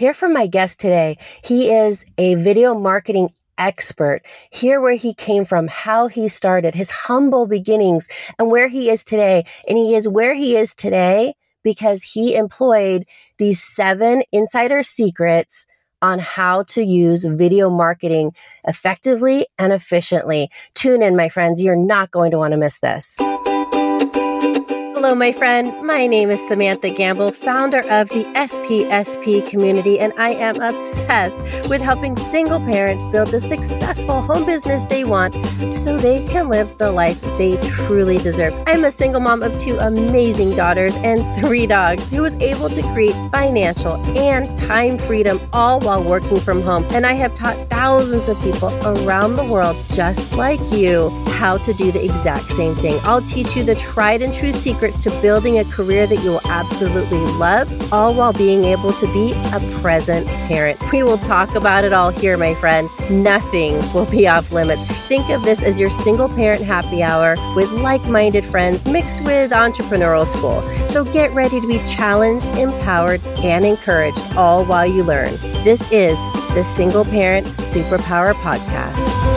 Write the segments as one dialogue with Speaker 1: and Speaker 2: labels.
Speaker 1: Hear from my guest today. He is a video marketing expert. Hear where he came from, how he started, his humble beginnings, and where he is today. And he is where he is today because he employed these seven insider secrets on how to use video marketing effectively and efficiently. Tune in, my friends. You're not going to want to miss this. Hello, my friend. My name is Samantha Gamble, founder of the SPSP community, and I am obsessed with helping single parents build the successful home business they want so they can live the life they truly deserve. I'm a single mom of two amazing daughters and three dogs who was able to create financial and time freedom all while working from home. And I have taught thousands of people around the world, just like you, how to do the exact same thing. I'll teach you the tried and true secrets to building a career that you will absolutely love, all while being able to be a present parent. We will talk about it all here, my friends. Nothing will be off limits. Think of this as your single parent happy hour with like minded friends mixed with entrepreneurial school. So get ready to be challenged, empowered, and encouraged, all while you learn. This is the Single Parent Superpower Podcast.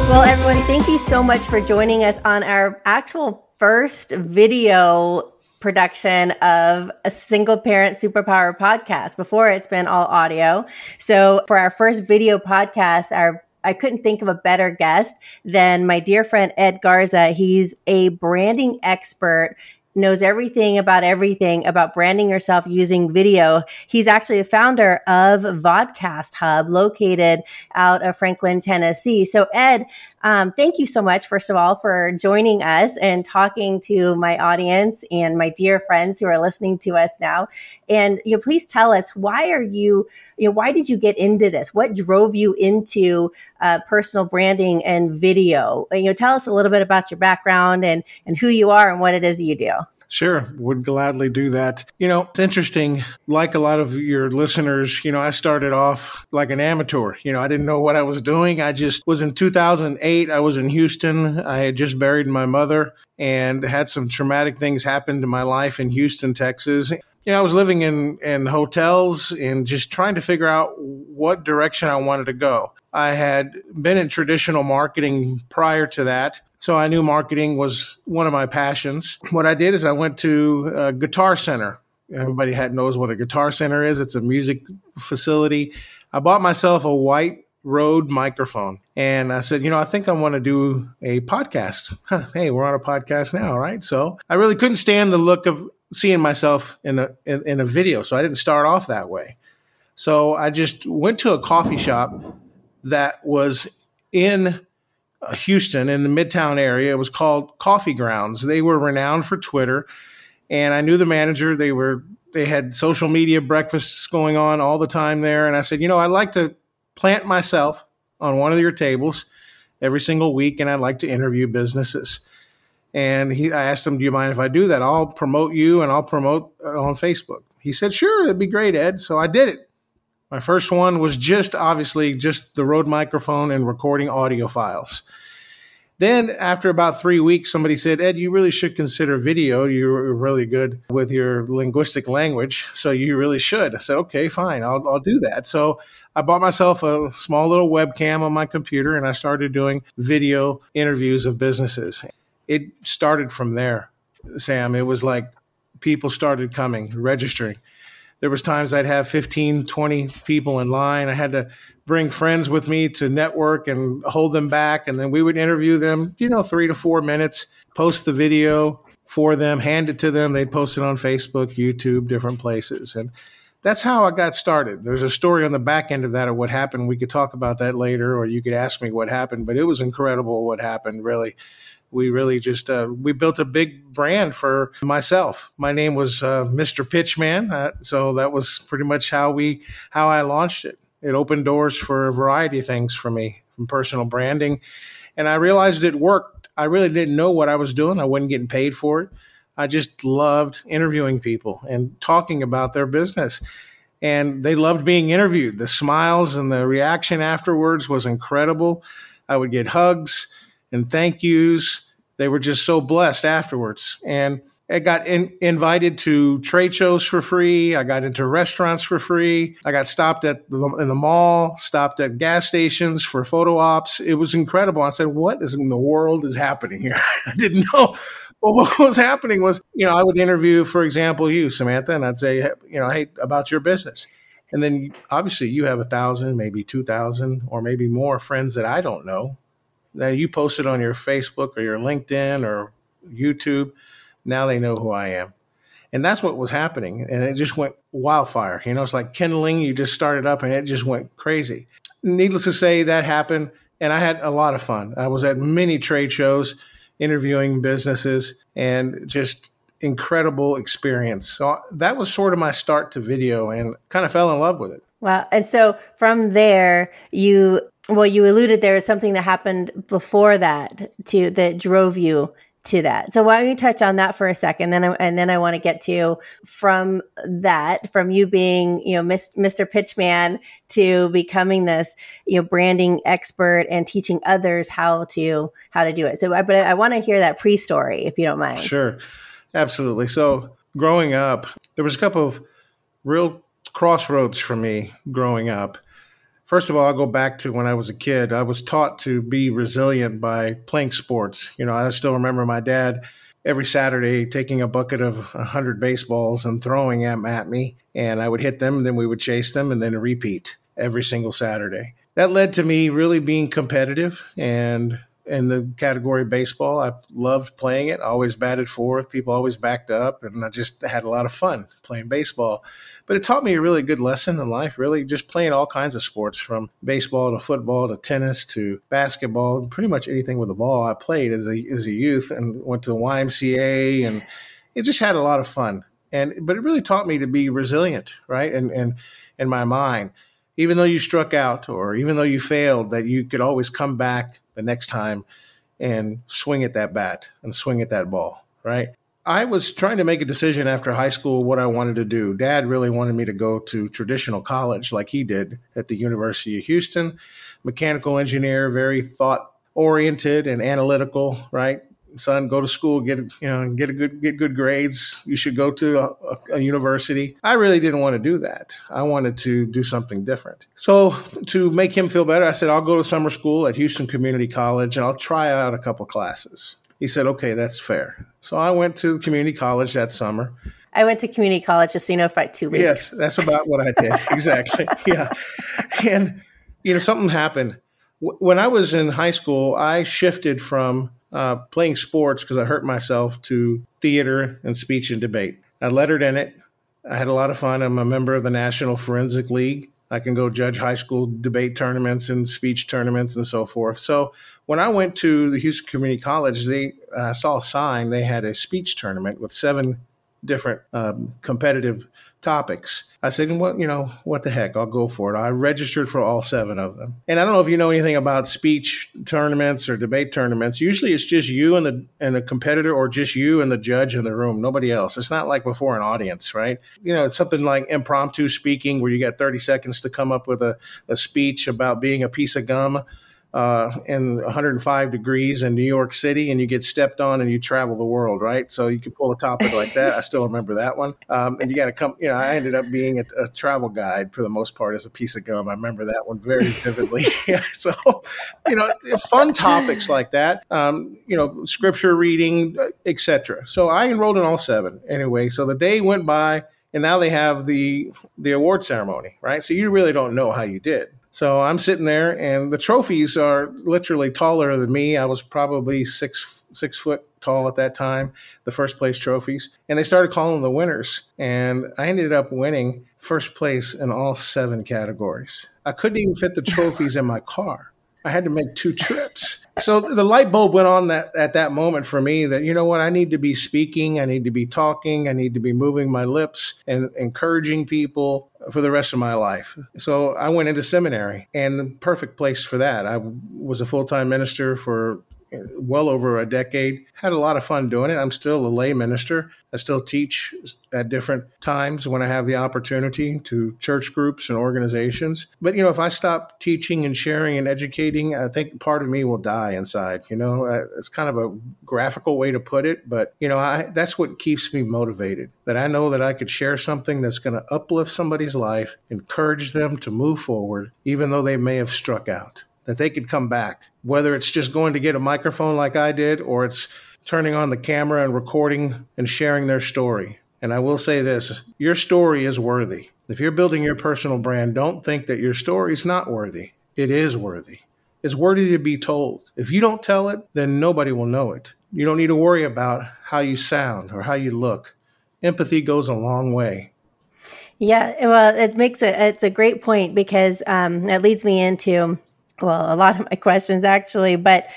Speaker 1: Well, everyone, thank you so much for joining us on our actual first video production of a single parent superpower podcast. Before it's been all audio. So for our first video podcast, our I couldn't think of a better guest than my dear friend Ed Garza. He's a branding expert knows everything about everything about branding yourself using video. He's actually the founder of Vodcast Hub, located out of Franklin, Tennessee. So, Ed, um, thank you so much, first of all, for joining us and talking to my audience and my dear friends who are listening to us now. And you know, please tell us why are you, you know, why did you get into this? What drove you into uh, personal branding and video? You know, tell us a little bit about your background and and who you are and what it is you do.
Speaker 2: Sure, would gladly do that. You know, it's interesting. Like a lot of your listeners, you know, I started off like an amateur. You know, I didn't know what I was doing. I just was in 2008. I was in Houston. I had just buried my mother and had some traumatic things happen to my life in Houston, Texas. You know, I was living in, in hotels and just trying to figure out what direction I wanted to go. I had been in traditional marketing prior to that. So I knew marketing was one of my passions. What I did is I went to a Guitar Center. Everybody knows what a Guitar Center is. It's a music facility. I bought myself a white Rode microphone. And I said, you know, I think I want to do a podcast. Hey, we're on a podcast now, right? So I really couldn't stand the look of seeing myself in a in, in, a video. So I didn't start off that way. So I just went to a coffee shop that was in Houston in the Midtown area. It was called Coffee Groundz. They were renowned for Twitter, and I knew the manager. They were they had social media breakfasts going on all the time there, and I said, you know, I'd like to plant myself on one of your tables every single week, and I'd like to interview businesses. And he, I asked him, "Do you mind if I do that? I'll promote you, and I'll promote uh, on Facebook." He said, "Sure, it'd be great, Ed." So I did it. My first one was just obviously just the Rode microphone and recording audio files. Then, after about three weeks, somebody said, Ed, you really should consider video. You're really good with your linguistic language, so you really should. I said, okay, fine, I'll, I'll do that. So I bought myself a small little webcam on my computer and I started doing video interviews of businesses. It started from there, Sam. It was like people started coming, registering there was times I'd have 15, 20 people in line. I had to bring friends with me to network and hold them back. And then we would interview them, you know, three to four minutes, post the video for them, hand it to them. They'd post it on Facebook, YouTube, different places. And that's how I got started. There's a story on the back end of that of what happened. We could talk about that later, or you could ask me what happened, but it was incredible what happened, really we really just uh, we built a big brand for myself. My name was uh, Mr. Pitchman, uh, so that was pretty much how we how I launched it. It opened doors for a variety of things for me, from personal branding, and I realized it worked. I really didn't know what I was doing. I wasn't getting paid for it. I just loved interviewing people and talking about their business. And they loved being interviewed. The smiles and the reaction afterwards was incredible. I would get hugs and thank yous. They were just so blessed afterwards. And I got in, invited to trade shows for free. I got into restaurants for free. I got stopped at the, in the mall, stopped at gas stations for photo ops. It was incredible. I said, "What is in the world is happening here?" I didn't know. But what was happening was, you know, I would interview, for example, you, Samantha, and I'd say, you know, hey, about your business. And then obviously you have a thousand, maybe 2,000, or maybe more friends that I don't know. Now you post it on your Facebook or your LinkedIn or YouTube. Now they know who I am. And that's what was happening. And it just went wildfire. You know, it's like kindling. You just started up and it just went crazy. Needless to say, that happened. And I had a lot of fun. I was at many trade shows interviewing businesses and just incredible experience. So that was sort of my start to video and kind of fell in love with it.
Speaker 1: Wow. And so from there, you, well, you alluded there is something that happened before that to that drove you to that. So why don't you touch on that for a second? Then I, and then I want to get to from that, from you being, you know, Mr. Pitchman to becoming this, you know, branding expert and teaching others how to how to do it. So, but I, I want to hear that pre-story if you don't mind.
Speaker 2: Sure. Absolutely. So growing up, there was a couple of real crossroads for me growing up. First of all, I'll go back to when I was a kid. I was taught to be resilient by playing sports. You know, I still remember my dad every Saturday taking a bucket of 100 baseballs and throwing them at me, and I would hit them, and then we would chase them, and then repeat every single Saturday. That led to me really being competitive and in the category baseball. I loved playing it. I always batted fourth. People always backed up, and I just had a lot of fun playing baseball. But it taught me a really good lesson in life. Really, just playing all kinds of sports, from baseball to football to tennis to basketball, pretty much anything with a ball. I played as a as a youth and went to the YMCA, and it just had a lot of fun. And but it really taught me to be resilient, right? And and in my mind even though you struck out or even though you failed, that you could always come back the next time and swing at that bat and swing at that ball, right? I was trying to make a decision after high school what I wanted to do. Dad really wanted me to go to traditional college like he did at the University of Houston, mechanical engineer, very thought oriented and analytical, right? Son, go to school, get you know, get a good get good grades. You should go to a, a, university. I really didn't want to do that. I wanted to do something different. So to make him feel better, I said I'll go to summer school at Houston Community College and I'll try out a couple classes. He said, "Okay, that's fair." So I went to community college that summer.
Speaker 1: I went to community college just so you know for like two weeks.
Speaker 2: Yes, that's about what I did. exactly. Yeah, and you know something happened when I was in high school. I shifted from uh, playing sports because I hurt myself to theater and speech and debate. I lettered in it. I had a lot of fun. I'm a member of the National Forensic League. I can go judge high school debate tournaments and speech tournaments and so forth. So when I went to the Houston Community College, they uh, saw a sign. They had a speech tournament with seven different um, competitive topics. I said, well, you know, what the heck? I'll go for it. I registered for all seven of them. And I don't know if you know anything about speech tournaments or debate tournaments. Usually it's just you and the and a competitor or just you and the judge in the room, nobody else. It's not like before an audience, right? You know, it's something like impromptu speaking where you got 30 seconds to come up with a, a speech about being a piece of gum uh, in 105 degrees in New York City and you get stepped on and you travel the world, right? So you can pull a topic like that. I still remember that one. Um, and you got to come, you know, I ended up being a, a, travel guide for the most part as a piece of gum. I remember that one very vividly. so, you know, fun topics like that, um, you know, scripture reading, etc. So I enrolled in all seven anyway. So the day went by and now they have the the award ceremony, right? So you really don't know how you did. So I'm sitting there, and the trophies are literally taller than me. I was probably six six foot tall at that time. The first place trophies, and they started calling the winners, and I ended up winning first place in all seven categories. I couldn't even fit the trophies in my car. I had to make two trips. So the light bulb went on that at that moment for me that you know what I need to be speaking, I need to be talking, I need to be moving my lips and encouraging people for the rest of my life. So I went into seminary and the perfect place for that. I was a full-time minister for well over a decade. Had a lot of fun doing it. I'm still a lay minister. I still teach at different times when I have the opportunity to church groups and organizations. But, you know, if I stop teaching and sharing and educating, I think part of me will die inside. You know, it's kind of a graphical way to put it, but, you know, I, that's what keeps me motivated. That I know that I could share something that's going to uplift somebody's life, encourage them to move forward, even though they may have struck out, that they could come back, whether it's just going to get a microphone like I did or it's turning on the camera and recording and sharing their story. And I will say this your story is worthy. If you're building your personal brand, don't think that your story is not worthy. It is worthy. It's worthy to be told. If you don't tell it, then nobody will know it. You don't need to worry about how you sound or how you look. Empathy goes a long way.
Speaker 1: Yeah, well, it makes it it's a great point because um, that leads me into well a lot of my questions actually, but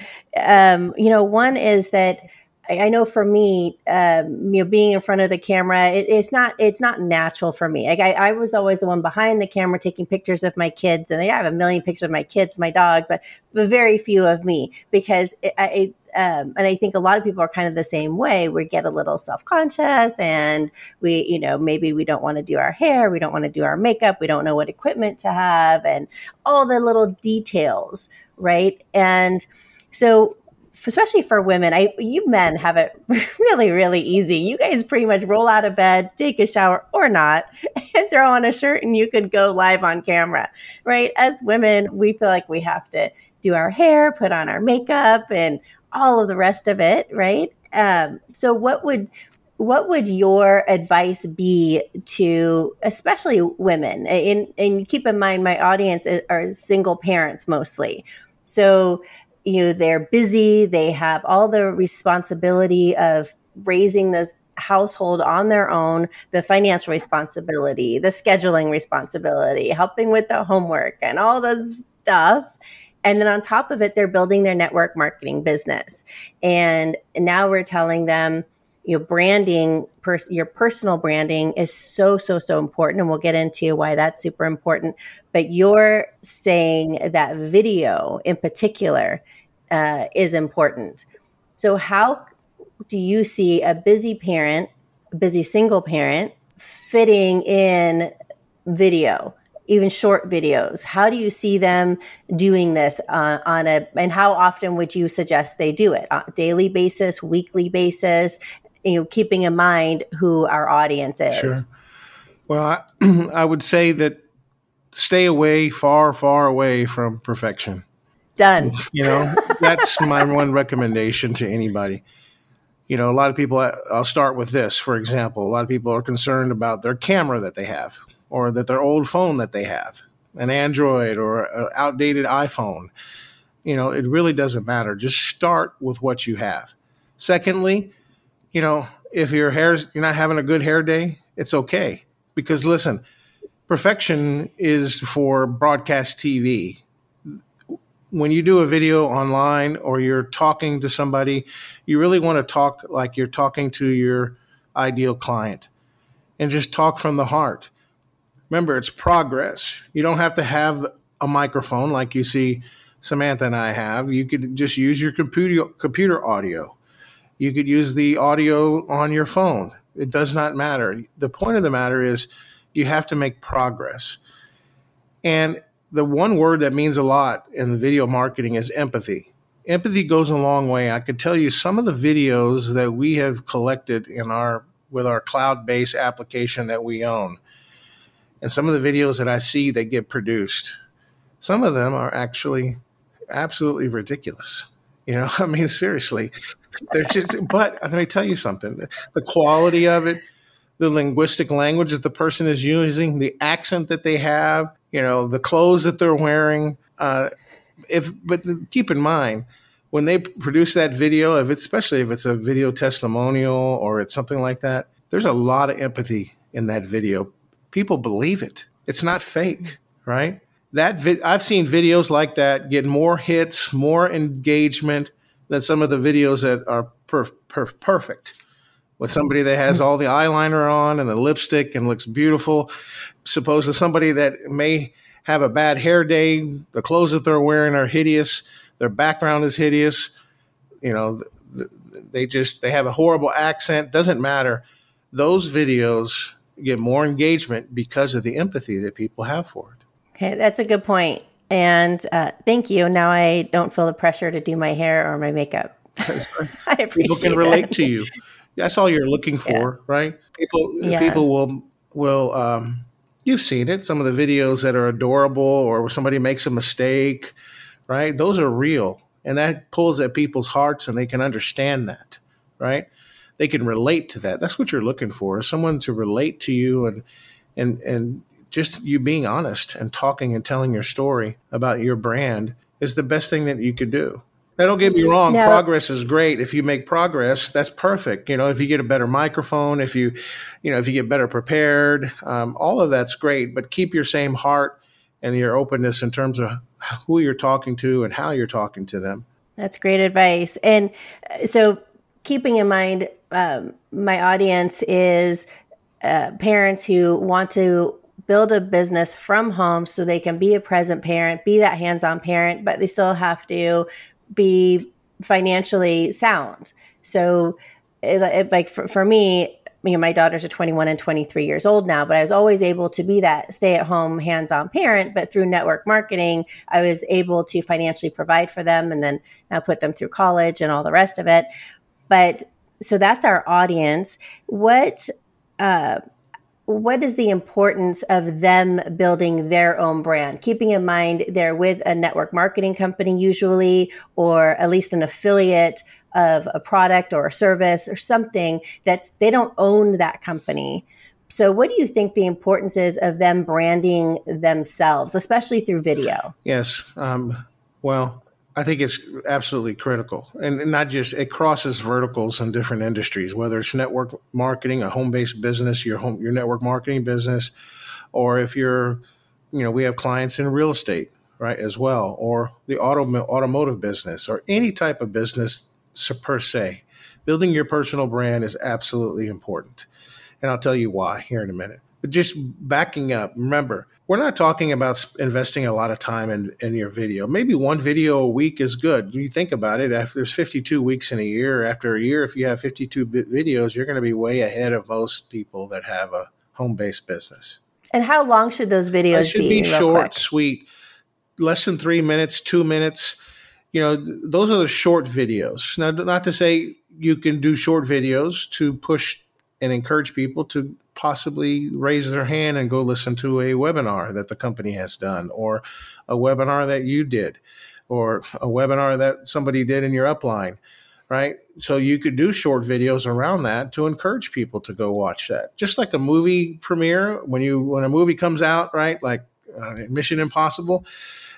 Speaker 1: um, you know, one is that I, know for me, um, you know, being in front of the camera, it, it's not it's not natural for me. Like I, I, was always the one behind the camera taking pictures of my kids, and I have a million pictures of my kids, my dogs, but, but very few of me because it, I, um, and I think a lot of people are kind of the same way. We get a little self conscious, and we, you know, maybe we don't want to do our hair, we don't want to do our makeup, we don't know what equipment to have, and all the little details, right? And so especially for women, I you men have it really, really easy. You guys pretty much roll out of bed, take a shower or not, and throw on a shirt and you can go live on camera. Right? As women, we feel like we have to do our hair, put on our makeup and all of the rest of it, right? Um, so what would what would your advice be to especially women and, and keep in mind my audience are single parents mostly so you know they're busy they have all the responsibility of raising the household on their own the financial responsibility the scheduling responsibility helping with the homework and all the stuff. And then on top of it they're building their network marketing business. And now we're telling them you know branding pers- your personal branding is so so so important and we'll get into why that's super important. But you're saying that video in particular uh, is important. So how do you see a busy parent a busy single parent fitting in video even short videos? How do you see them doing this uh, on a and how often would you suggest they do it? On daily basis weekly basis you know, keeping in mind who our audience is. Sure.
Speaker 2: Well, I, I would say that stay away, far, far away from perfection.
Speaker 1: Done.
Speaker 2: You know, that's my one recommendation to anybody. You know, a lot of people, I'll start with this, for example. A lot of people are concerned about their camera that they have or that their old phone that they have, an Android or an outdated iPhone. You know, it really doesn't matter. Just start with what you have. Secondly, you know, if your hair's you're not having a good hair day, it's okay. Because listen, perfection is for broadcast TV. When you do a video online or you're talking to somebody, you really want to talk like you're talking to your ideal client and just talk from the heart. Remember, it's progress. You don't have to have a microphone like you see Samantha and I have. You could just use your computer computer audio you could use the audio on your phone. It does not matter. The point of the matter is you have to make progress. And the one word that means a lot in the video marketing is empathy. Empathy goes a long way. I could tell you some of the videos that we have collected in our with our cloud-based application that we own. And some of the videos that I see that get produced, some of them are actually absolutely ridiculous. You know, I mean, seriously, they're just. But let me tell you something: the quality of it, the linguistic language that the person is using, the accent that they have, you know, the clothes that they're wearing. Uh, if but keep in mind when they produce that video, if especially if it's a video testimonial or it's something like that, there's a lot of empathy in that video. People believe it. It's not fake, right? that vi- I've seen videos like that get more hits, more engagement than some of the videos that are perf- perf- perfect. With somebody that has all the eyeliner on and the lipstick and looks beautiful, supposed to somebody that may have a bad hair day, the clothes that they're wearing are hideous, their background is hideous, you know, they just they have a horrible accent. Doesn't matter. Those videos get more engagement because of the empathy that people have for it.
Speaker 1: Okay, that's a good point. And uh, thank you. Now I don't feel the pressure to do my hair or my makeup. I appreciate
Speaker 2: people can relate to you. That's all you're looking for, yeah. right? People yeah. people will will um, you've seen it. Some of the videos that are adorable or where somebody makes a mistake, right? Those are real, and that pulls at people's hearts, and they can understand that, right? They can relate to that. That's what you're looking for: is someone to relate to you and and and just you being honest and talking and telling your story about your brand is the best thing that you could do. Now, don't get me wrong. No. Progress is great. If you make progress, that's perfect. You know, if you get a better microphone, if you, you know, if you get better prepared, um, all of that's great. But keep your same heart and your openness in terms of who you're talking to and how you're talking to them.
Speaker 1: That's great advice. And uh, so, keeping in mind, um, my audience is uh, parents who want to build a business from home so they can be a present parent, be that hands on parent, but they still have to be financially sound. So, it, it, like for, for me, you know, my daughters are 21 and 23 years old now, but I was always able to be that stay at home, hands on parent. But through network marketing, I was able to financially provide for them and then now put them through college and all the rest of it. But so that's our audience. What, uh, what is the importance of them building their own brand? Keeping in mind they're with a network marketing company usually or at least an affiliate of a product or a service or something that's they don't own that company. So what do you think the importance is of them branding themselves especially through video?
Speaker 2: Yes um, well I think it's absolutely critical, and not just it crosses verticals in different industries. Whether it's network marketing, a home-based business, your home, your network marketing business, or if you're, you know, we have clients in real estate, right, as well, or the auto automotive business, or any type of business per se. Building your personal brand is absolutely important, and I'll tell you why here in a minute. But just backing up, remember we're not talking about investing a lot of time in, in your video. Maybe one video a week is good. You think about it, after there's 52 weeks in a year, after a year, if you have 52 videos, you're going to be way ahead of most people that have a home based business.
Speaker 1: And how long should those videos
Speaker 2: it should
Speaker 1: be?
Speaker 2: be short, sweet, less than three minutes, two minutes. You know, those are the short videos. Now, not to say you can do short videos to push and encourage people to possibly raise their hand and go listen to a webinar that the company has done or a webinar that you did or a webinar that somebody did in your upline right? So you could do short videos around that to encourage people to go watch that. Just like a movie premiere when you when a movie comes out right like uh, mission impossible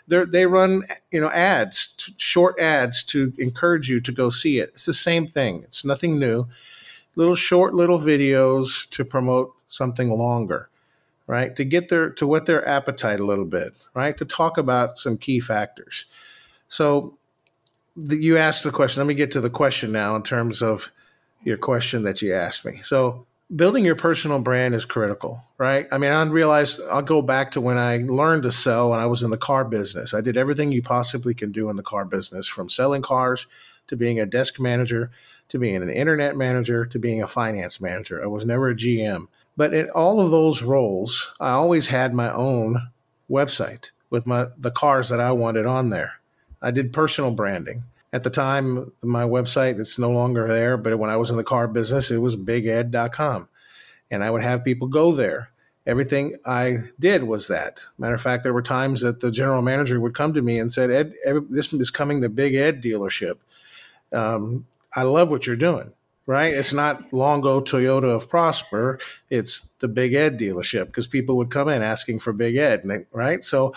Speaker 2: they run you know ads short ads to encourage you to go see it. It's the same thing. It's nothing new little short little videos to promote something longer right? To get their to whet their appetite a little bit right? To talk about some key factors. So the, you asked the question let me get to the question now in terms of your question that you asked me. So building your personal brand is critical right? I mean i realized i'll go back to when i learned to sell when i was in the car business. I did everything you possibly can do in the car business from selling cars to being a desk manager to being an internet manager to being a finance manager. I was never a GM. But in all of those roles, I always had my own website with my the cars that I wanted on there. I did personal branding. At the time, my website, it's no longer there, but when I was in the car business, it was biged.com. And I would have people go there. Everything I did was that. Matter of fact, there were times that the general manager would come to me and said, Ed, this is coming the Big Ed dealership. Um, I love what you're doing, right? It's not Longo Toyota of Prosper. It's the Big Ed dealership because people would come in asking for Big Ed, right? So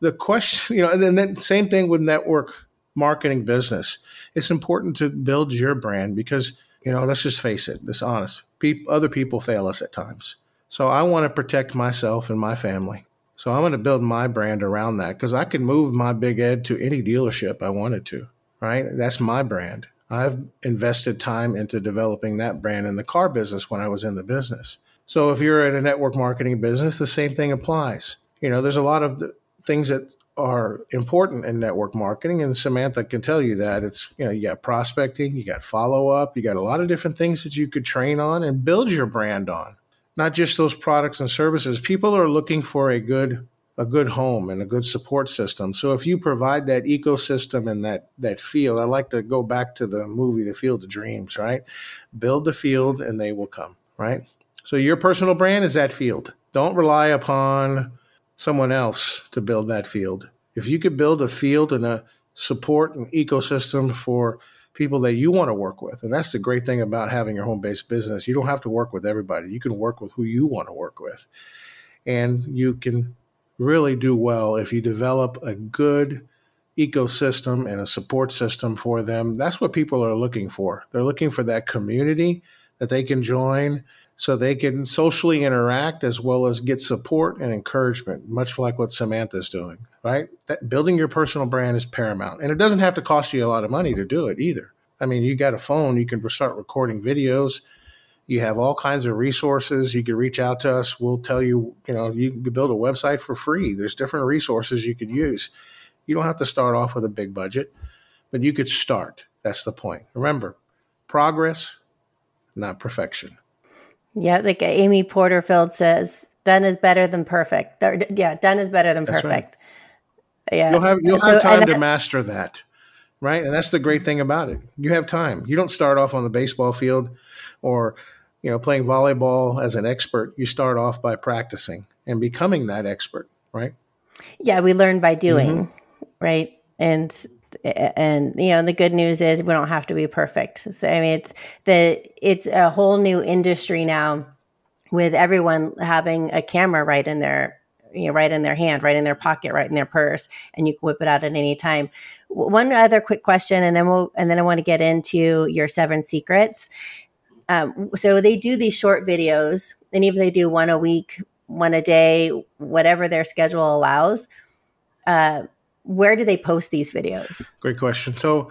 Speaker 2: the question, you know, and then same thing with network marketing business. It's important to build your brand because, you know, let's just face it, this honest. People, other people fail us at times. So I want to protect myself and my family. So I'm going to build my brand around that because I can move my Big Ed to any dealership I wanted to, right? That's my brand. I've invested time into developing that brand in the car business when I was in the business. So if you're in a network marketing business, the same thing applies. You know, there's a lot of things that are important in network marketing, and Samantha can tell you that it's you know you got prospecting, you got follow up, you got a lot of different things that you could train on and build your brand on. Not just those products and services. People are looking for a good a good home and a good support system. So if you provide that ecosystem and that that field, I like to go back to the movie The Field of Dreams, right? Build the field and they will come, right? So your personal brand is that field. Don't rely upon someone else to build that field. If you could build a field and a support and ecosystem for people that you want to work with, and that's the great thing about having your home based business, you don't have to work with everybody. You can work with who you want to work with. And you can really do well if you develop a good ecosystem and a support system for them. That's what people are looking for. They're looking for that community that they can join so they can socially interact as well as get support and encouragement, much like what Samantha's doing, right? That building your personal brand is paramount. And it doesn't have to cost you a lot of money to do it either. I mean, you got a phone, you can start recording videos. You have all kinds of resources. You can reach out to us. We'll tell you, you know, you can build a website for free. There's different resources you could use. You don't have to start off with a big budget, but you could start. That's the point. Remember, progress, not perfection.
Speaker 1: Yeah, like Amy Porterfield says, done is better than perfect. Or, yeah, done is better than perfect.
Speaker 2: Right. Yeah. You'll have you'll so, have time to master that. Right? And that's the great thing about it. You have time. You don't start off on the baseball field or you know playing volleyball as an expert. You start off by practicing and becoming that expert, right?
Speaker 1: Yeah, we learn by doing, mm-hmm. right? And and you know the good news is we don't have to be perfect so i mean it's the it's a whole new industry now with everyone having a camera right in their you know right in their hand right in their pocket right in their purse and you can whip it out at any time one other quick question and then we'll and then i want to get into your seven secrets um, so they do these short videos and even they do one a week one a day whatever their schedule allows uh, where do they post these videos?
Speaker 2: Great question. So,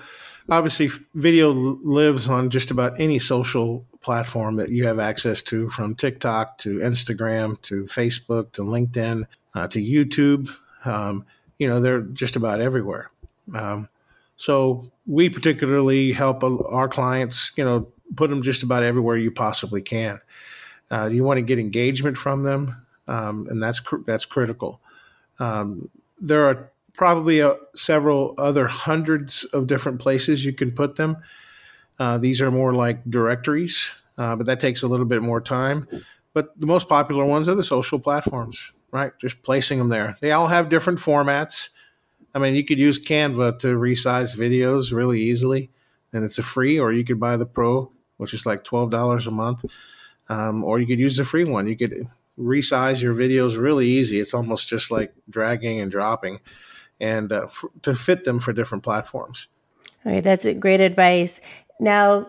Speaker 2: obviously, video lives on just about any social platform that you have access to, from TikTok to Instagram to Facebook to LinkedIn uh, to YouTube. Um, you know, they're just about everywhere. Um, so, we particularly help our clients, you know, put them just about everywhere you possibly can. Uh, you want to get engagement from them, um, and that's cr- that's critical. Um, there are probably a, several other hundreds of different places you can put them. Uh, these are more like directories, uh, but that takes a little bit more time. But the most popular ones are the social platforms, right? Just placing them there. They all have different formats. I mean, you could use Canva to resize videos really easily, and it's a free, or you could buy the Pro, which is like twelve dollars a month, um, or you could use the free one. You could resize your videos really easy. It's almost just like dragging and dropping and uh, f- to fit them for different platforms.
Speaker 1: All right, that's great advice. Now,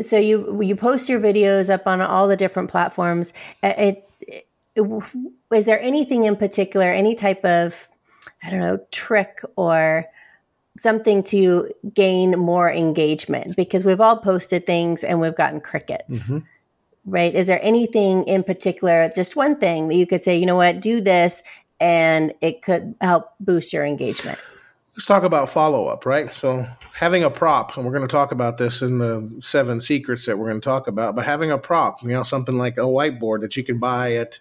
Speaker 1: so you you post your videos up on all the different platforms. It, it, it, is there anything in particular, any type of I don't know trick or something to gain more engagement? Because we've all posted things and we've gotten crickets. Mm-hmm right? Is there anything in particular, just one thing that you could say, you know what, do this and it could help boost your engagement.
Speaker 2: Let's talk about follow up, right? So, having a prop, and we're going to talk about this in the seven secrets that we're going to talk about, but having a prop, you know, something like a whiteboard that you can buy at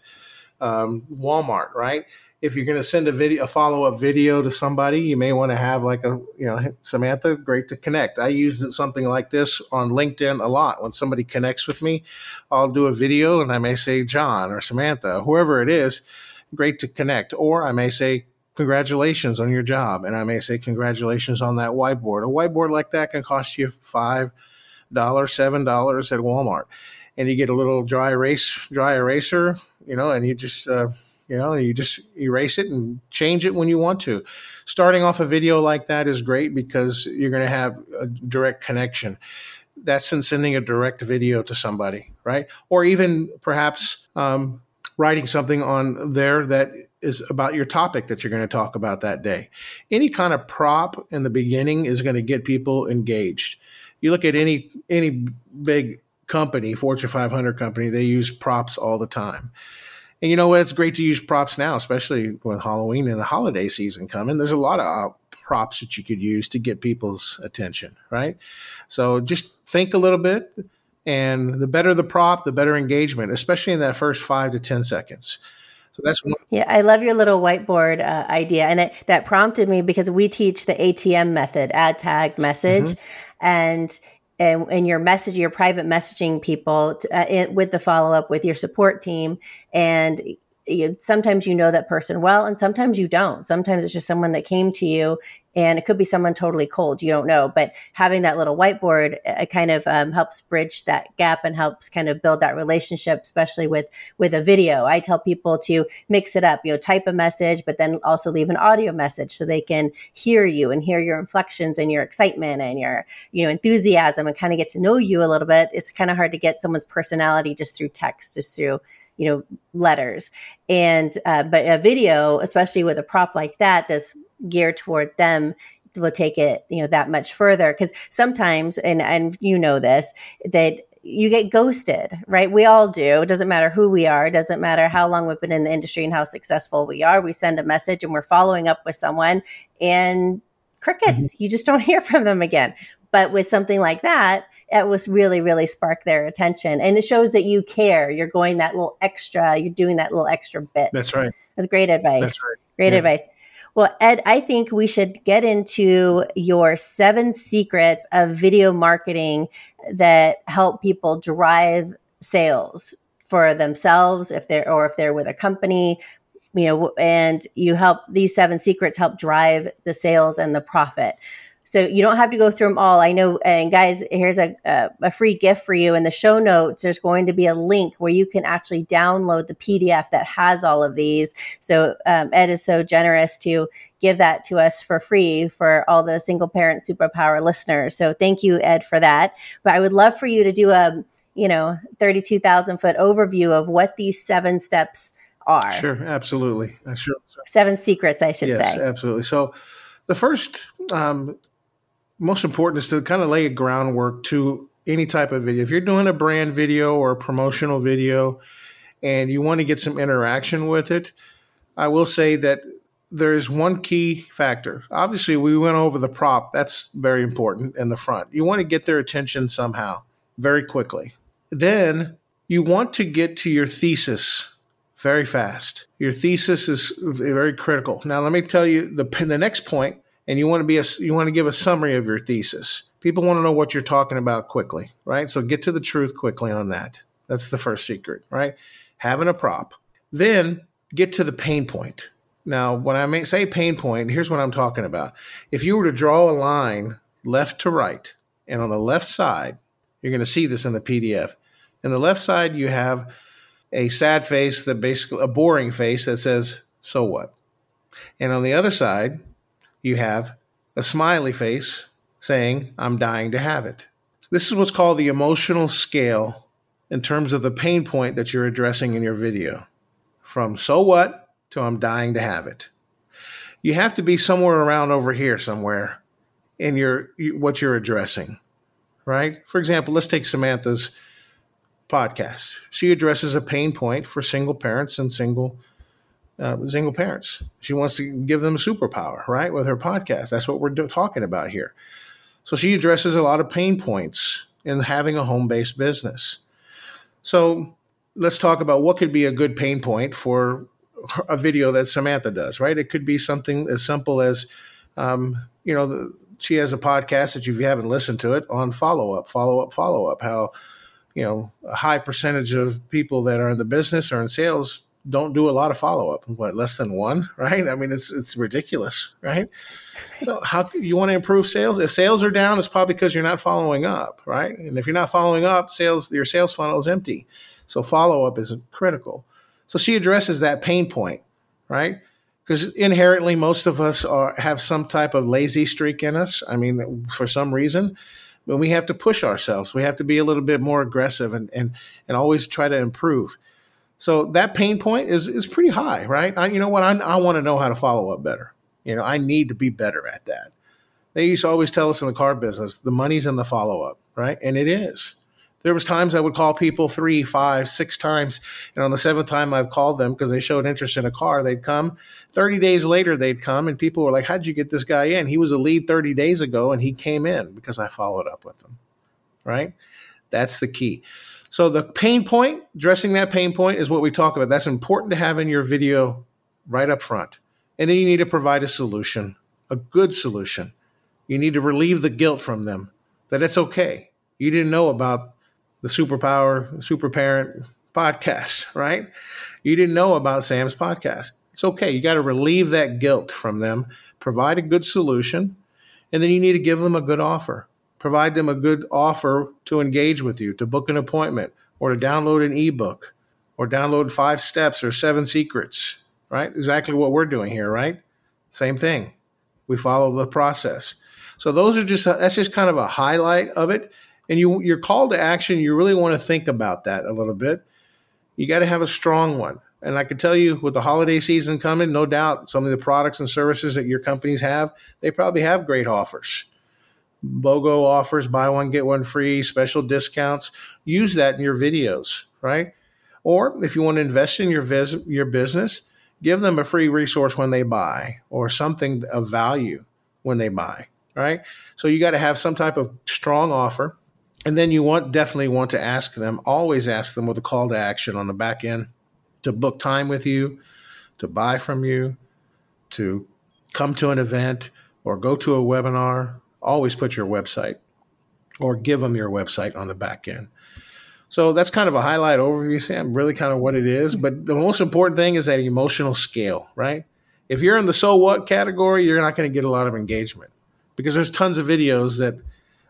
Speaker 2: um, Walmart, right? If you're going to send a video, a follow up video to somebody, you may want to have like a, you know, Samantha, great to connect. I use something like this on LinkedIn a lot. When somebody connects with me, I'll do a video and I may say John or Samantha, whoever it is great to connect. Or I may say, congratulations on your job. And I may say, congratulations on that whiteboard. A whiteboard like that can cost you $5, $7 at Walmart. And you get a little dry erase, dry eraser, you know, and you just, uh, you know, you just erase it and change it when you want to. Starting off a video like that is great because you're going to have a direct connection. That's in sending a direct video to somebody, right? Or even perhaps um, writing something on there that is about your topic that you're going to talk about that day. Any kind of prop in the beginning is going to get people engaged. You look at any any big company, Fortune 500 company, they use props all the time. And you know what? It's great to use props now, especially with Halloween and the holiday season coming. There's a lot of uh, props that you could use to get people's attention, right? So just think a little bit. And the better the prop, the better engagement, especially in that first five to 10 seconds. So that's one.
Speaker 1: Yeah, I love your little whiteboard uh, idea. And it, that prompted me because we teach the ATM method, add tag message. Mm-hmm. And and, and your message, your private messaging people to, uh, in, with the follow up with your support team. And you, sometimes you know that person well, and sometimes you don't. Sometimes it's just someone that came to you and it could be someone totally cold you don't know. But having that little whiteboard it kind of um, helps bridge that gap and helps kind of build that relationship especially with with a video. I tell people to mix it up you know type a message but then also leave an audio message so they can hear you and hear your inflections and your excitement and your you know enthusiasm and kind of get to know you a little bit. It's kind of hard to get someone's personality just through text just through you know letters. And uh, but a video especially with a prop like that this geared toward them will take it you know that much further. Because sometimes and and you know this that you get ghosted right? We all do. It doesn't matter who we are. It doesn't matter how long we've been in the industry and how successful we are. We send a message and we're following up with someone and crickets. Mm-hmm. you just don't hear from them again. But with something like that it was really really spark their attention. And it shows that you care. You're going that little extra you're doing that little extra bit.
Speaker 2: That's right.
Speaker 1: That's great advice. That's right. Great yeah. advice. Well, Ed, I think we should get into your seven secrets of video marketing that help people drive sales for themselves if they're or if they're with a company. You know and you help these seven secrets help drive the sales and the profit so you don't have to go through them all. I know, and guys, here's a, a, a, free gift for you. In the show notes, there's going to be a link where you can actually download the PDF that has all of these. So um, Ed is so generous to give that to us for free for all the single parent superpower listeners. So thank you, Ed, for that. But I would love for you to do a, you know, 32,000 foot overview of what these seven steps are.
Speaker 2: Sure, absolutely. Sure.
Speaker 1: Seven secrets, I should
Speaker 2: yes,
Speaker 1: say.
Speaker 2: Absolutely. So the first um, most important is to kind of lay a groundwork to any type of video. If you're doing a brand video or a promotional video and you want to get some interaction with it, I will say that there's one key factor. Obviously, we went over the prop. That's very important in the front. You want to get their attention somehow very quickly. Then you want to get to your thesis very fast. Your thesis is very critical. Now, let me tell you the, the next point and you want to be a you want to give a summary of your thesis. People want to know what you're talking about quickly, right? So get to the truth quickly on that. That's the first secret, right? Having a prop. Then get to the pain point. Now, when I say pain point, here's what I'm talking about. If you were to draw a line left to right, and on the left side, you're going to see this in the PDF. In the left side, you have a sad face that basically a boring face that says, "So what?" And on the other side, you have a smiley face saying, I'm dying to have it. This is what's called the emotional scale in terms of the pain point that you're addressing in your video. From so what to I'm dying to have it. You have to be somewhere around over here somewhere in your what you're addressing, right? For example, let's take Samantha's podcast. She addresses a pain point for single parents and single uh, single parents. She wants to give them a superpower, right, with her podcast. That's what we're do- talking about here. So she addresses a lot of pain points in having a home based business. So let's talk about what could be a good pain point for a video that Samantha does, right? It could be something as simple as, um, you know, the, she has a podcast that if you haven't listened to it on follow up, follow up, follow up, how, you know, a high percentage of people that are in the business or in sales don't do a lot of follow up. What less than one, right? I mean, it's it's ridiculous, right? So how you want to improve sales? If sales are down, it's probably because you're not following up, right? And if you're not following up, sales your sales funnel is empty. So follow up is critical. So she addresses that pain point, right? Because inherently, most of us are have some type of lazy streak in us. I mean, for some reason, when we have to push ourselves, we have to be a little bit more aggressive and and and always try to improve. So that pain point is is pretty high, right? I, you know what? I, I want to know how to follow up better. You know, I need to be better at that. They used to always tell us in the car business, the money's in the follow up, right? And it is. There was times I would call people three, five, six times, and on the seventh time I've called them because they showed interest in a car, they'd come. Thirty days later, they'd come, and people were like, "How'd you get this guy in? He was a lead thirty days ago, and he came in because I followed up with him." Right? That's the key. So the pain point, addressing that pain point, is what we talk about. That's important to have in your video right up front, and then you need to provide a solution, a good solution. You need to relieve the guilt from them that it's okay. You didn't know about the superpower, super parent podcast, right? You didn't know about Sam's podcast. It's okay. You got to relieve that guilt from them, provide a good solution, and then you need to give them a good offer. Provide them a good offer to engage with you, to book an appointment, or to download an ebook, or download five steps or seven secrets, right? Exactly what we're doing here, right? Same thing. We follow the process. So those are just that's just kind of a highlight of it and you your call to action you really want to think about that a little bit you got to have a strong one and i can tell you with the holiday season coming no doubt some of the products and services that your companies have they probably have great offers BOGO offers buy one get one free special discounts. Use that in your videos right? Or if you want to invest in your vis- your business give them a free resource when they buy or something of value when they buy right? So you got to have some type of strong offer. And then you want definitely want to ask them, always ask them with a call to action on the back end to book time with you, to buy from you, to come to an event or go to a webinar. Always put your website or give them your website on the back end. So that's kind of a highlight overview, Sam, really kind of what it is. But the most important thing is that emotional scale, right? If you're in the so what category, you're not going to get a lot of engagement because there's tons of videos that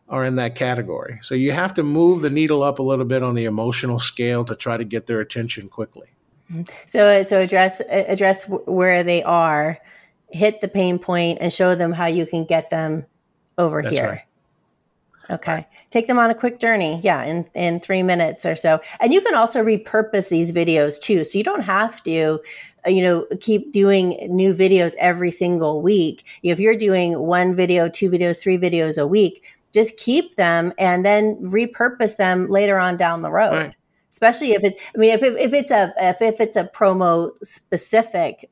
Speaker 2: are in that category. So you have to move the needle up a little bit on the emotional scale to try to get their attention quickly. Mm-hmm.
Speaker 1: So so address address where they are, hit the pain point and show them how you can get them over That's here. Right. Okay. Take them on a quick journey. Yeah, in, in three minutes or so. And you can also repurpose these videos too. So you don't have to, uh, you know, keep doing new videos every single week. If you're doing one video, two videos, three videos a week, just keep them and then repurpose them later on down the road. Right. Especially if it's, I mean, if, if it's a if, if it's a promo specific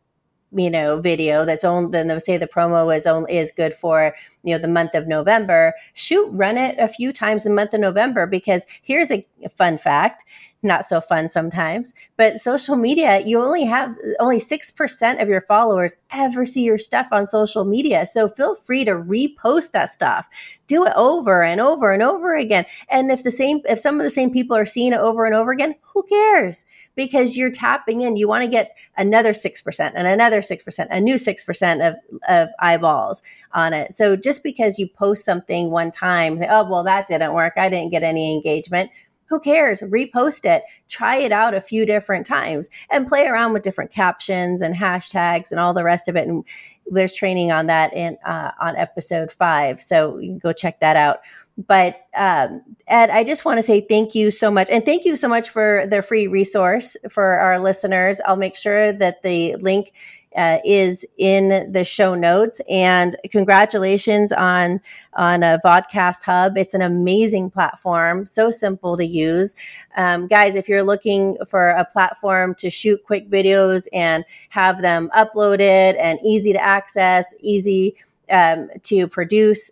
Speaker 1: you know video that's only then they'll say the promo is only is good for you know the month of november shoot run it a few times the month of november because here's a fun fact not so fun sometimes. But social media, you only have only 6% of your followers ever see your stuff on social media. So feel free to repost that stuff. Do it over and over and over again. And if the same, if some of the same people are seeing it over and over again, who cares? Because you're tapping in. You want to get another 6% and another 6%, a new 6% of, of eyeballs on it. So just because you post something one time, oh, well, that didn't work. I didn't get any engagement who cares? Repost it, try it out a few different times, and play around with different captions and hashtags and all the rest of it. And there's training on that in uh, on episode five, so you can go check that out. But um, Ed, I just want to say thank you so much, and thank you so much for the free resource for our listeners. I'll make sure that the link uh, is in the show notes. And congratulations on on a Vodcast Hub. It's an amazing platform, so simple to use. Um, guys, if you're looking for a platform to shoot quick videos and have them uploaded and easy to access, easy um, to produce,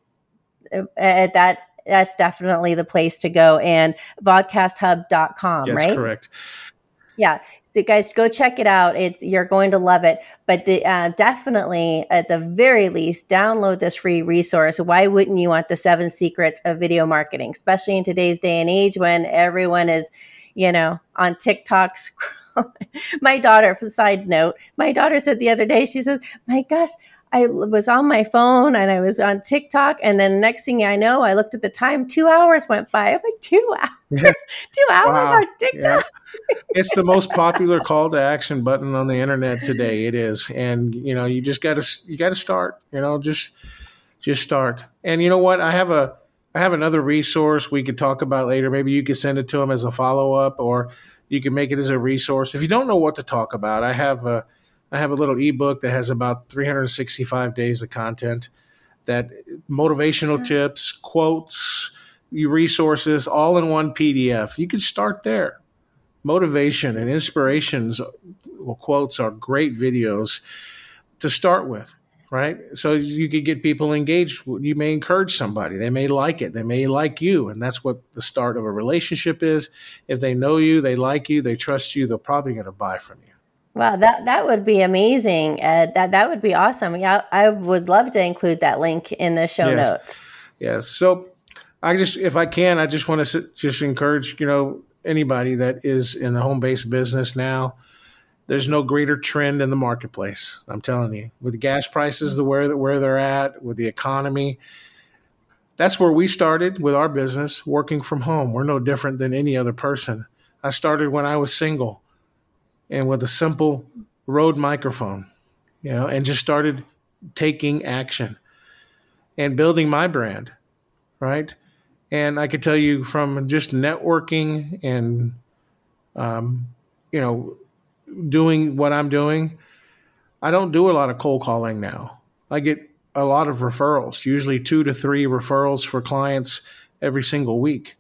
Speaker 1: uh, that that's definitely the place to go. And vodcasthub.com, yes, right?
Speaker 2: correct.
Speaker 1: Yeah. So guys, go check it out. It's you're going to love it. But the, uh, definitely, at the very least, download this free resource. Why wouldn't you want the seven secrets of video marketing, especially in today's day and age when everyone is, you know, on TikToks. my daughter, side note, my daughter said the other day, she said, "My gosh, I was on my phone and I was on TikTok. And then next thing I know, I looked at the time, two hours went by. I'm like, two hours, two hours wow. on TikTok.
Speaker 2: Yeah. it's the most popular call to action button on the internet today. It is. And, you know, you just got to, you got to start, you know, just, just start. And you know what? I have a, I have another resource we could talk about later. Maybe you could send it to them as a follow up or you can make it as a resource. If you don't know what to talk about, I have a, I have a little ebook that has about 365 days of content that motivational tips, quotes, resources all in one PDF. You can start there. Motivation and inspirations well, quotes are great videos to start with, right? So you could get people engaged. You may encourage somebody. They may like it. They may like you. And that's what the start of a relationship is. If they know you, they like you, they trust you, they're probably going to buy from you.
Speaker 1: Wow, that that would be amazing. Uh, that that would be awesome. Yeah, I would love to include that link in the show
Speaker 2: yes.
Speaker 1: notes.
Speaker 2: Yes. So I just, if I can, I just want to just encourage you know anybody that is in the home based business now. There's no greater trend in the marketplace. I'm telling you, with gas prices the where where they're at, with the economy, that's where we started with our business, working from home. We're no different than any other person. I started when I was single and with a simple Rode microphone, you know, and just started taking action and building my brand, right? And I could tell you from just networking and, um, you know, doing what I'm doing, I don't do a lot of cold calling now. I get a lot of referrals, usually two to three referrals for clients every single week.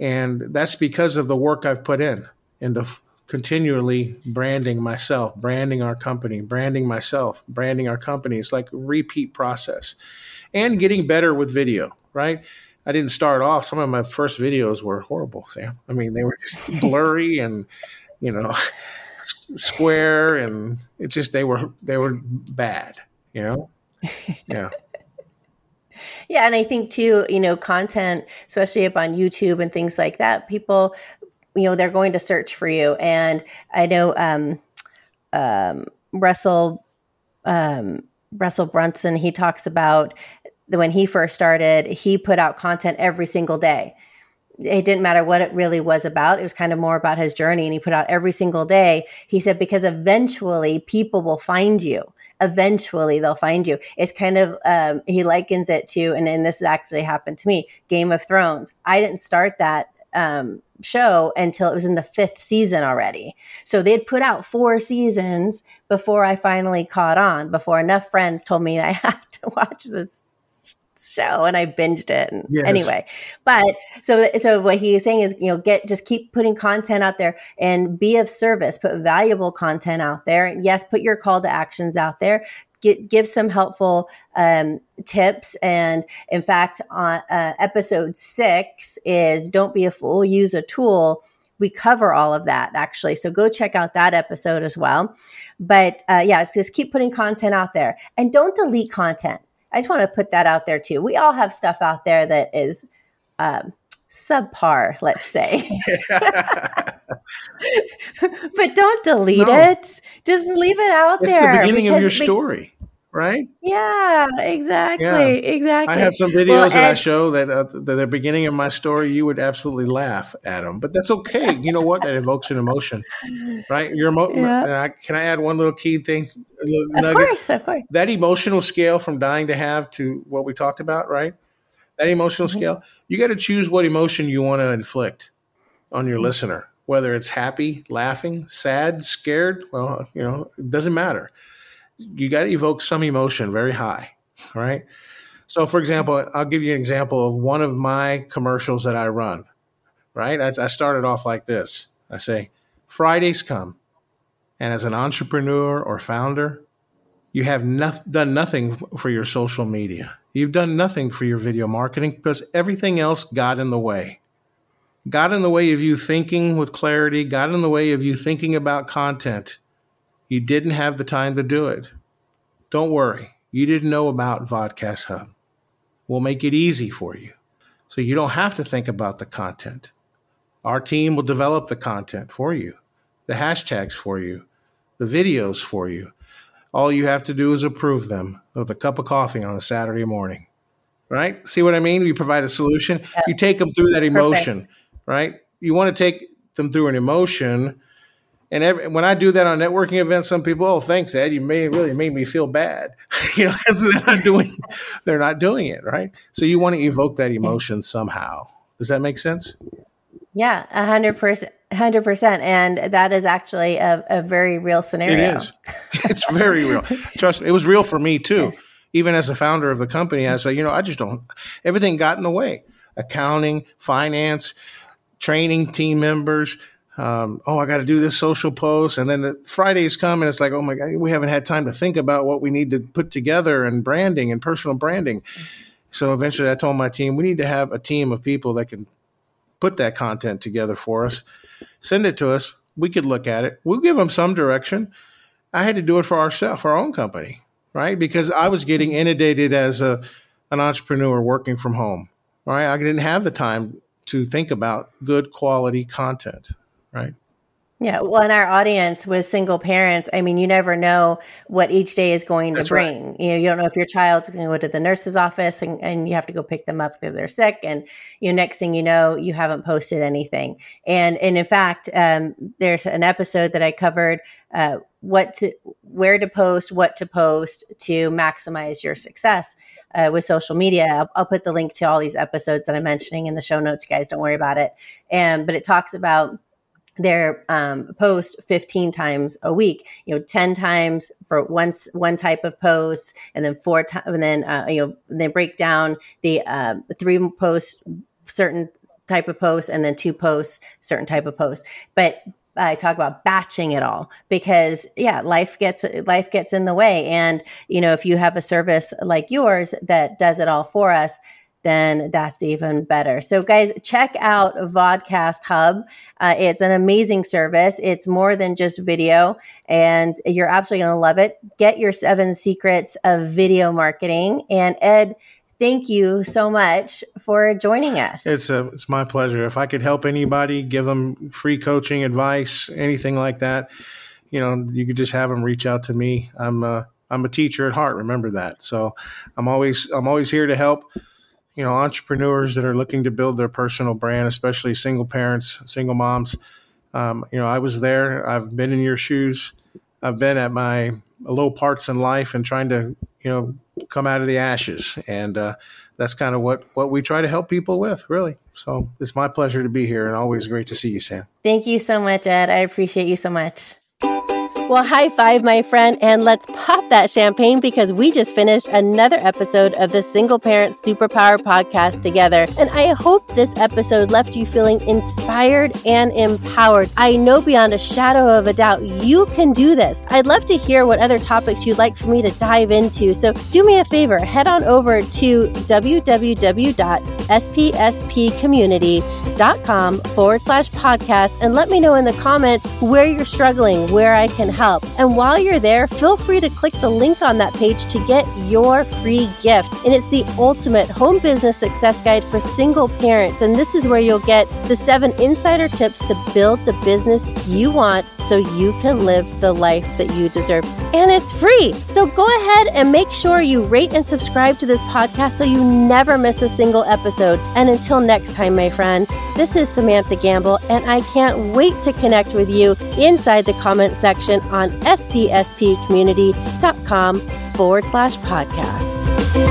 Speaker 2: And that's because of the work I've put in into continually branding myself, branding our company, branding myself, branding our company. It's like repeat process and getting better with video, right? I didn't start off, some of my first videos were horrible, Sam. I mean, they were just blurry and, you know, square and it just, they were, they were bad, you know? Yeah.
Speaker 1: Yeah, and I think too, you know, content, especially up on YouTube and things like that, people you know they're going to search for you and i know um, um, russell um, russell brunson he talks about when he first started he put out content every single day it didn't matter what it really was about. It was kind of more about his journey. And he put out every single day. He said, because eventually people will find you. Eventually they'll find you. It's kind of, um, he likens it to, and, and this actually happened to me Game of Thrones. I didn't start that um, show until it was in the fifth season already. So they'd put out four seasons before I finally caught on, before enough friends told me I have to watch this show and I binged it. And yes. Anyway, but so so what he's saying is, you know, get just keep putting content out there and be of service, put valuable content out there. And yes, put your call to actions out there get, give some helpful um, tips. And in fact, on uh, episode six is don't be a fool, use a tool. We cover all of that actually. So go check out that episode as well. But uh, yeah, just keep putting content out there and don't delete content. I just want to put that out there too. We all have stuff out there that is um, subpar, let's say. but don't delete no. it. Just leave it out
Speaker 2: it's
Speaker 1: there.
Speaker 2: It's the beginning of your story, right?
Speaker 1: Yeah, exactly. Yeah. Exactly.
Speaker 2: I have some videos well, that I show that at uh, the beginning of my story, you would absolutely laugh at them, but that's okay. you know what? That evokes an emotion, right? Your emo- yeah. Can I add one little key thing?
Speaker 1: Of course, of course.
Speaker 2: That emotional scale from dying to have to what we talked about, right? That emotional mm-hmm. scale, you got to choose what emotion you want to inflict on your mm-hmm. listener, whether it's happy, laughing, sad, scared. Well, you know, it doesn't matter. You got to evoke some emotion very high, right? So, for example, I'll give you an example of one of my commercials that I run, right? I, I started off like this I say, Fridays come, and as an entrepreneur or founder, you have no- done nothing for your social media. You've done nothing for your video marketing because everything else got in the way. Got in the way of you thinking with clarity, got in the way of you thinking about content. You didn't have the time to do it. Don't worry, you didn't know about Vodcast Hub. We'll make it easy for you. So you don't have to think about the content. Our team will develop the content for you, the hashtags for you, the videos for you, all you have to do is approve them with a cup of coffee on a Saturday morning. Right? See what I mean? You provide a solution. Yeah. You take them through that emotion, Perfect. right? You want to take them through an emotion. And every, when I do that on networking events, some people, oh, thanks, Ed. You may really made me feel bad, you know, because they're not doing, they're not doing it, right? So you want to evoke that emotion somehow. Does that make sense?
Speaker 1: Yeah, a hundred percent. Hundred percent, and that is actually a, a, very real scenario.
Speaker 2: It is. It's very real. Trust me, it was real for me too. Even as the founder of the company, I said, you know, I just don't. Everything got in the way. accounting, finance, training team members. Um, oh, I got to do this social post. And then the Fridays come and it's like, oh my God, we haven't had time to think about what we need to put together and branding and personal branding. So eventually I told my team, we need to have a team of people that can put that content together for us, send it to us. We could look at it. We'll give them some direction. I had to do it for ourselves, our own company, right? Because I was getting inundated as a an entrepreneur working from home, right? I didn't have the time to think about good quality content, right?
Speaker 1: Yeah, well, in our audience with single parents, I mean, you never know what each day is going to bring. Right. You know, you don't know if your child's going to go to the nurse's office and, and you have to go pick them up because they're sick, and you know, next thing you know, you haven't posted anything. And and in fact, um, there's an episode that I covered uh, what to, where to post, what to post to maximize your success uh, with social media. I'll, I'll, put the link to all these episodes that I'm mentioning in the show notes, you guys. Don't worry about it. And but it talks about their um, post 15 times a week you know 10 times for one one type of post and then four times and then uh, you know they break down the uh, three posts certain type of posts and then two posts certain type of posts. But I talk about batching it all because yeah, life gets life gets in the way. And you know if you have a service like yours that does it all for us then that's even better. So, guys, check out Vodcast Hub. Uh, it's an amazing service. It's more than just video, and you're absolutely going to love it. Get your seven secrets of video marketing. And Ed, thank you so much for joining us.
Speaker 2: It's a, it's my pleasure. If I could help anybody, give them free coaching advice, anything like that, you know, you could just have them reach out to me. I'm a, I'm a teacher at heart. Remember that. So I'm always I'm always here to help. You know, entrepreneurs that are looking to build their personal brand, especially single parents, single moms. Um, you know, I was there. I've been in your shoes. I've been at my low parts in life and trying to, you know, come out of the ashes. And uh, that's kind of what, what we try to help people with, really. So it's my pleasure to be here and always great to see you, Sam.
Speaker 1: Thank you so much, Ed. I appreciate you so much. Well, high five, my friend, and let's pop that champagne because we just finished another episode of the Single Parent Superpower podcast together. And I hope this episode left you feeling inspired and empowered. I know beyond a shadow of a doubt you can do this. I'd love to hear what other topics you'd like for me to dive into. So do me a favor, head on over to www.spspcommunity.com forward slash podcast and let me know in the comments where you're struggling, where I can help. And while you're there, feel free to click the link on that page to get your free gift. And it's the ultimate home business success guide for single parents. And this is where you'll get the seven insider tips to build the business you want so you can live the life that you deserve. And it's free. So go ahead and make sure you rate and subscribe to this podcast so you never miss a single episode. And until next time, my friend, this is Samantha Gamble, and I can't wait to connect with you inside the comment section on spspcommunity.com forward slash podcast.